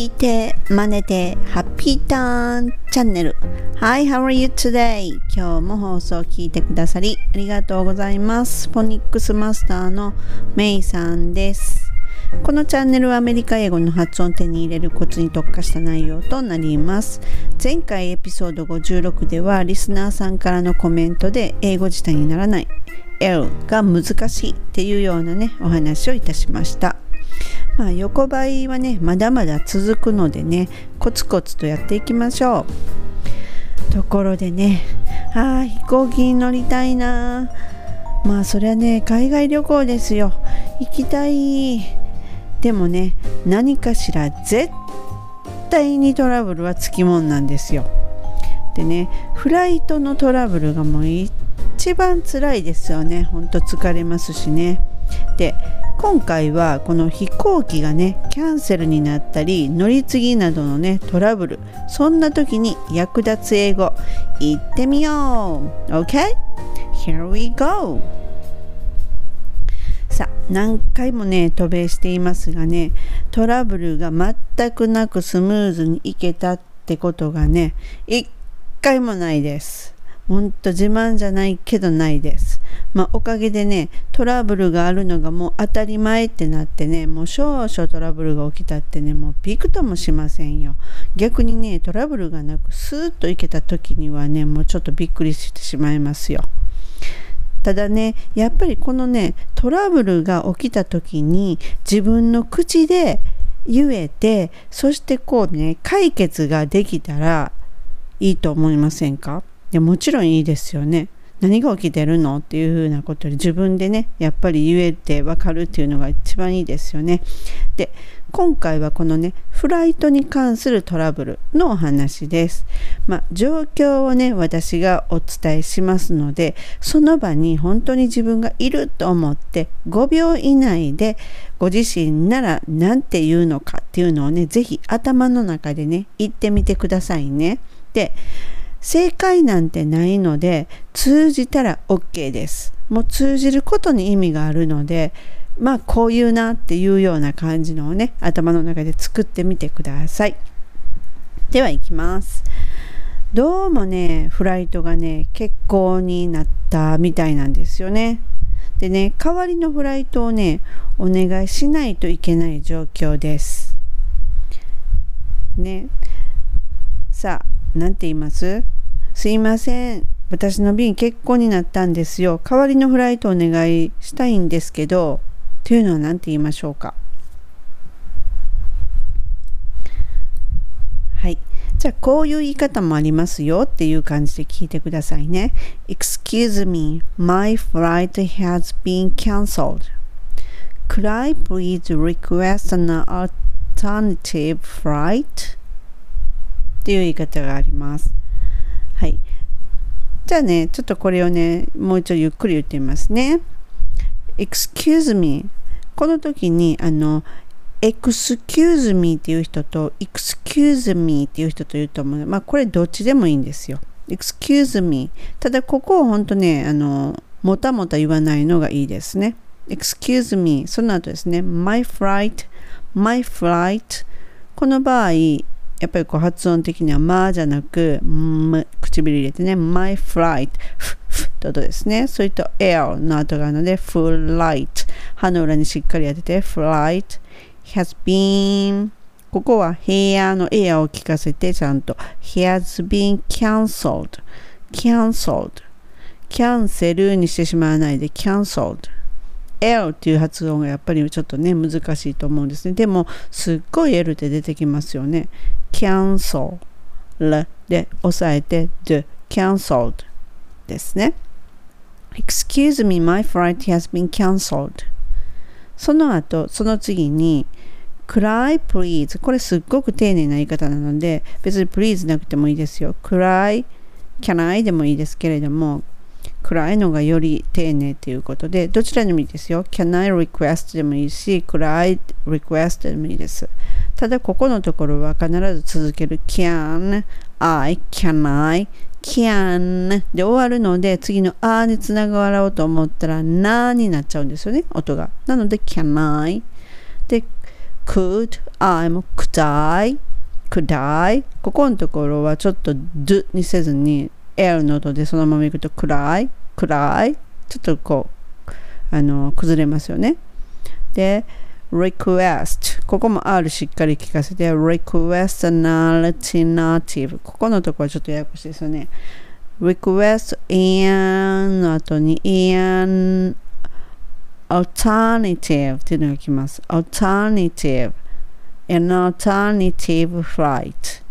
聞いて、真似て、ハッピーターンチャンネル。Hi, how are you today? 今日も放送を聞いてくださり、ありがとうございます。フォニックスマスターのメイさんです。このチャンネルはアメリカ英語の発音を手に入れるコツに特化した内容となります。前回エピソード56ではリスナーさんからのコメントで英語自体にならない L が難しいっていうようなねお話をいたしました。まあ、横ばいはねまだまだ続くのでねコツコツとやっていきましょう。ところでねあ飛行機に乗りたいな。まあそれはね海外旅行ですよ。行きたい。でもね何かしら絶対にトラブルはつきもんなんですよ。でねフライトのトラブルがもう一番辛いですよね。ほんと疲れますしね。で今回はこの飛行機がねキャンセルになったり乗り継ぎなどのねトラブルそんな時に役立つ英語言ってみよう OK? Here we go! さあ何回もね渡米していますがねトラブルが全くなくスムーズにいけたってことがね一回もないですほんと自慢じゃないけどないですまあ、おかげでねトラブルがあるのがもう当たり前ってなってねもう少々トラブルが起きたってねもうびくともしませんよ。逆にねトラブルがなくスーッといけた時にはねもうちょっとびっくりしてしまいますよ。ただねやっぱりこのねトラブルが起きた時に自分の口で言えてそしてこうね解決ができたらいいと思いませんか？いやもちろんいいですよね。何が起きてるのっていうふうなことで自分でねやっぱり言えて分かるっていうのが一番いいですよね。で今回はこのねフライトに関するトラブルのお話です。まあ、状況をね私がお伝えしますのでその場に本当に自分がいると思って5秒以内でご自身なら何て言うのかっていうのをね是非頭の中でね言ってみてくださいね。で正解なんてないので通じたら OK です。もう通じることに意味があるのでまあこういうなっていうような感じのをね頭の中で作ってみてください。では行きます。どうもねフライトがね欠航になったみたいなんですよね。でね代わりのフライトをねお願いしないといけない状況です。ねさあ何て言います？すいません。私の便結婚になったんですよ。代わりのフライトお願いしたいんですけど、というのは何て言いましょうか？はい。じゃあ、こういう言い方もありますよっていう感じで聞いてくださいね。Excuse me, my flight has been cancelled. Could I please request an alternative flight? っていう言い方があります。はい。じゃあね、ちょっとこれをね、もう一度ゆっくり言ってみますね。excuse me この時にあの excuse me っていう人と excuse me っていう人と言うと思う。まあこれどっちでもいいんですよ。Excuse me ただここを本当ねあのもたもた言わないのがいいですね。Excuse me その後ですね。My flight my flight この場合やっぱりこう発音的にはまあじゃなく、m、唇入れてね、my flight、ふ、ふと音ですね。それと air の後があるので、flight。歯の裏にしっかり当てて、flight has been ここは部屋の air を聞かせてちゃんと。has been cancelled cancelled キャンセルにしてしまわないで cancelled L っていう発音がやっぱりちょっとね難しいと思うんですね。でもすっごい L って出てきますよね。Cancel で押さえて the cancelled ですね。Excuse me, my flight has been cancelled. その後、その次に cry please これすっごく丁寧な言い方なので別に please なくてもいいですよ。cry can I でもいいですけれども暗いのがより丁寧ということで、どちらでもいいですよ。can I request でもいいし、暗い request でもいいです。ただ、ここのところは必ず続ける can, I, can I, can で終わるので、次のあにつながろうと思ったらなになっちゃうんですよね、音が。なので、can I で、could I も could I could I ここのところはちょっと d にせずに L の音でそのままいくと could I could I ちょっとこうあの崩れますよねで request ここも R しっかり聞かせて request an alternative ここのとこはちょっとややこしいですよね request an の後に an alternative っていうのが来ます alternative an alternative flight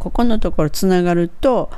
ここのところつながると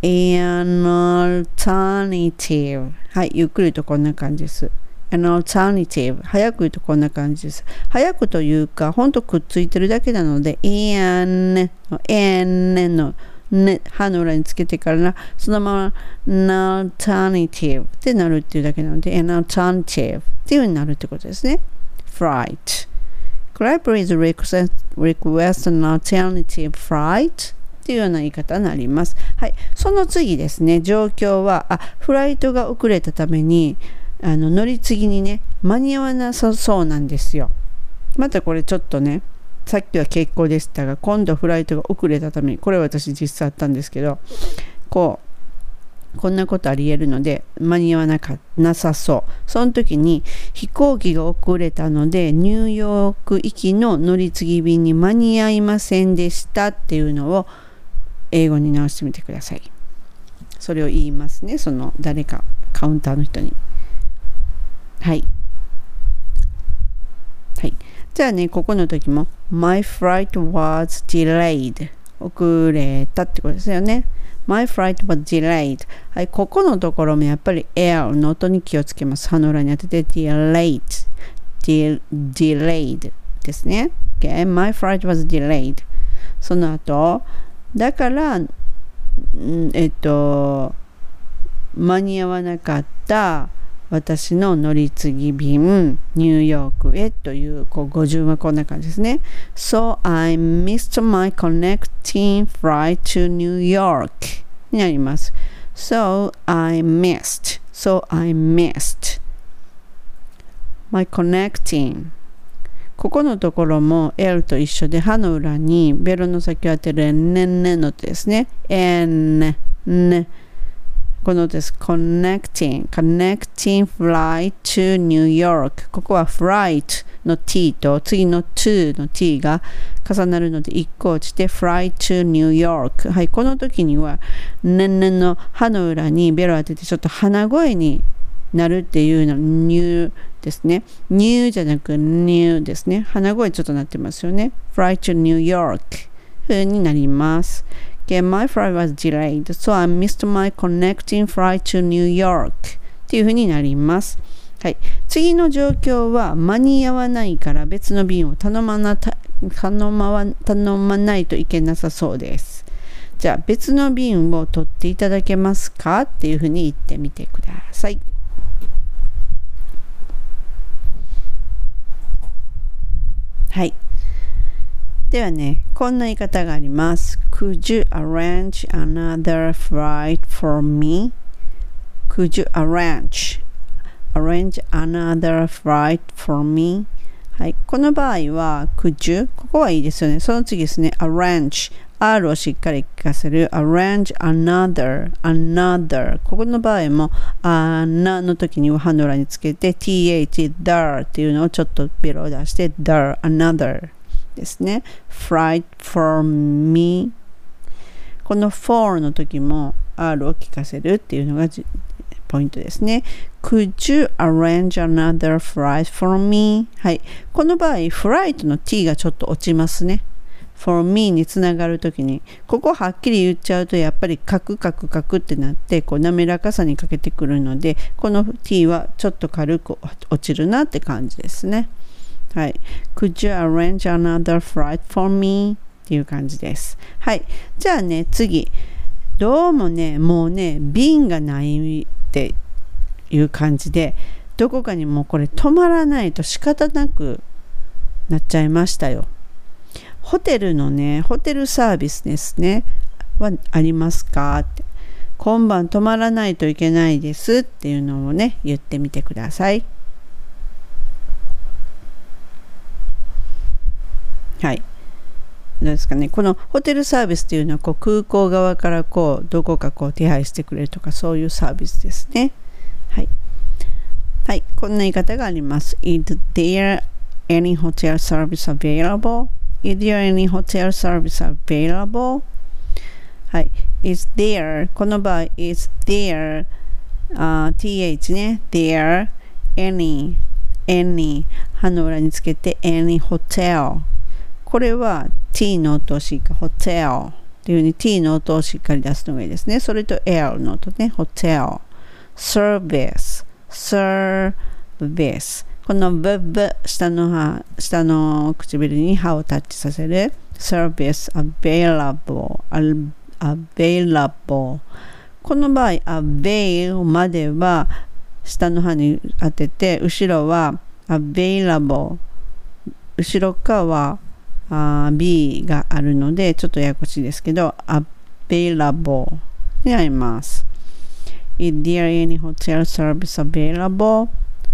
an alternative はいゆっくりとこんな感じです。an alternative 早く言うとこんな感じです。早くというかほんとくっついてるだけなので an の n のね、歯の裏につけてからそのまま an alternative ってなるっていうだけなので an alternative っていう風になるってことですね。fright Could I please request, request an alternative flight? っていうような言い方になります。はい。その次ですね、状況は、あ、フライトが遅れたために、あの乗り継ぎにね間に合わなさそうなんですよまたこれちょっとねさっきは結構でしたが今度フライトが遅れたためにこれは私実際あったんですけどこうこんなことありえるので間に合わなかなさそうその時に飛行機が遅れたのでニューヨーク行きの乗り継ぎ便に間に合いませんでしたっていうのを英語に直してみてくださいそれを言いますねその誰かカウンターの人にはい。はい。じゃあね、ここの時も My flight was delayed 遅れたってことですよね。My flight was delayed はい、ここのところもやっぱり L の音に気をつけます。歯の裏に当てて delayed delayed ですね。Okay? My flight was delayed その後、だから、えっと、間に合わなかった私の乗り継ぎ便ニューヨークへというこう語順はこんな感じですね。So I missed my connecting flight to New York になります。So I missed. So I missed my connecting ここのところも L と一緒で歯の裏にベロの先を当てる N のですね。N、N このです。connecting, connecting flight to New York ここは flight の t と次の to の t が重なるので1個落ちて flight to New York はい、この時には年々の歯の裏にベロ当ててちょっと鼻声になるっていうのニューですね。ニューじゃなくニューですね。鼻声ちょっとなってますよね。flight to New York 風になります。Okay, my flight was delayed, so I missed my connecting flight to New York っていうふうになります。はい、次の状況は間に合わないから別の便を頼まな頼ま頼まないといけなさそうです。じゃあ別の便を取っていただけますか？っていうふうに言ってみてください。はい。ではね、こんな言い方があります。Could you arrange another flight for me? Could you arrange arrange another flight for me? はい、この場合は could you ここはいいですよね。その次ですね。arrange R をしっかり聞かせる arrange another another ここの場合もあなの時にはハンドラにつけて th there っていうのをちょっとベロを出して there another ですね。fright for me この for の時も R を聞かせるっていうのがポイントですね。Could you arrange another flight for me? はい。この場合、フライトの t がちょっと落ちますね。for me につながるときに、ここはっきり言っちゃうと、やっぱりカクカクカクってなって、こう滑らかさに欠けてくるので、この t はちょっと軽く落ちるなって感じですね。はい。Could you arrange another flight for me? っていう感じです。はい。じゃあね、次。どうもね、もうね、瓶がないっていう感じで、どこかにもうこれ止まらないと仕方なくなっちゃいましたよ。ホテルのね、ホテルサービスですね。はありますか？って。今晩泊まらないといけないですっていうのをね、言ってみてください。はいどうですかねこのホテルサービスっていうのはこう空港側からこうどこかこう手配してくれるとかそういうサービスですねはいはいこんな言い方があります Is there any hotel service available? Is there any hotel service available? はい Is there この場合 Is there、uh, th ね there any any 歯の裏につけて any hotel これは t の音をしっかり hotel っていうふうに t の音をしっかり出すのがいいですね。それと l の音ね。hotel service service この v, v 下の歯下の唇に歯をタッチさせる。service available available この場合 avail までは下の歯に当てて後ろは available 後ろ側はあ B があるのでちょっとややこしいですけど available になります Is there any hotel service available?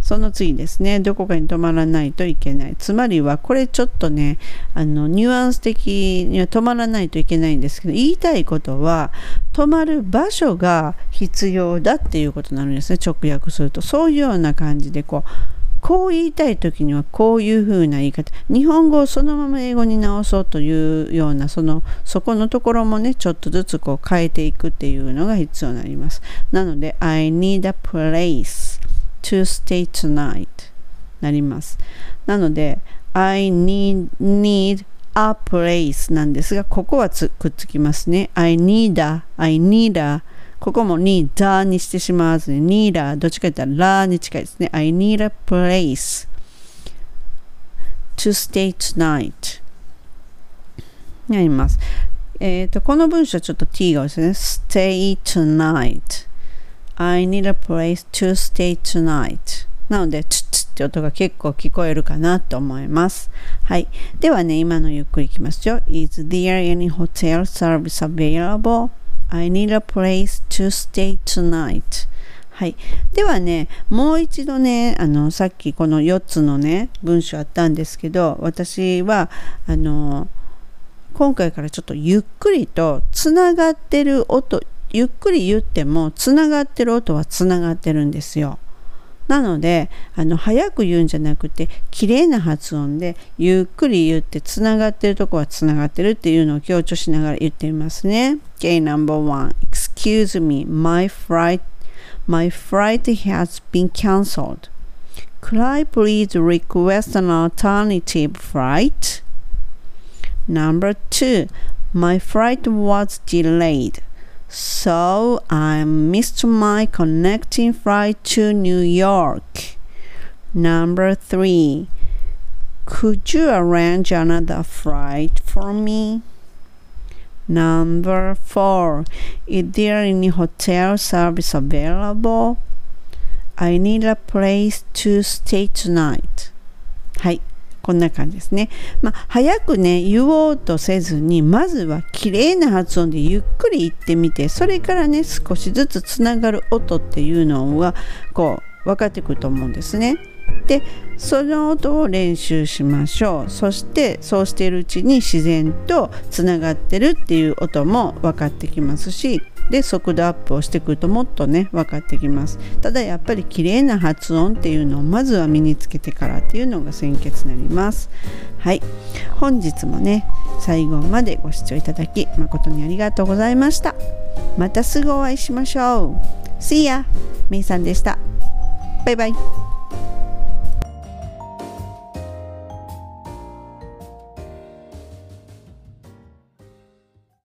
その次ですね、どこかに泊まらないといけない。つまりは、これちょっとね、あの、ニュアンス的には泊まらないといけないんですけど、言いたいことは、泊まる場所が必要だっていうことになるんですね、直訳すると。そういうような感じで、こう、こう言いたい時にはこういうふうな言い方。日本語をそのまま英語に直そうというようなそのそこのところもねちょっとずつこう変えていくっていうのが必要になります。なので I need a place to stay tonight なりますなので I need, need a place なんですがここはくっつきますね。I need a I need a ここもにだにしてしまわずに、need a どっちか言ったららに近いですね。I need a place to stay tonight になります。えっ、ー、と、この文章ちょっと t が多いですね。stay tonight I need a place to stay tonight なので、チッチって音が結構聞こえるかなと思います。はい。ではね、今のゆっくりいきますよ。Is there any hotel service available? I need a place to stay tonight. はい。ではね、もう一度ね、あの、さっきこの4つのね、文章あったんですけど、私は、あの、今回からちょっとゆっくりとつながってる音、ゆっくり言ってもつながってる音はつながってるんですよ。なのであの早く言うんじゃなくて綺麗な発音でゆっくり言ってつながってるとこはつながってるっていうのを強調しながら言ってみますね。Okay, number one. Excuse me, my flight, my flight has been cancelled. Could I please request an alternative flight? Number two, my flight was delayed. So I missed my connecting flight to New York. Number three, could you arrange another flight for me? Number four, is there any hotel service available? I need a place to stay tonight. はい。こんな感じですね。まあ、早くね、言おうとせずに、まずは綺麗な発音でゆっくり言ってみて、それからね、少しずつつながる音っていうのは、こう、分かってくると思うんですね。でその音を練習しましょうそしてそうしているうちに自然とつながってるっていう音も分かってきますしで速度アップをしてくるともっとね分かってきます。ただやっぱり綺麗な発音っていうのをまずは身につけてからっていうのが先決になります。はい。本日もね最後までご視聴いただき誠にありがとうございました。またすぐお会いしましょう。See ya! めいさんでした。バイバイ。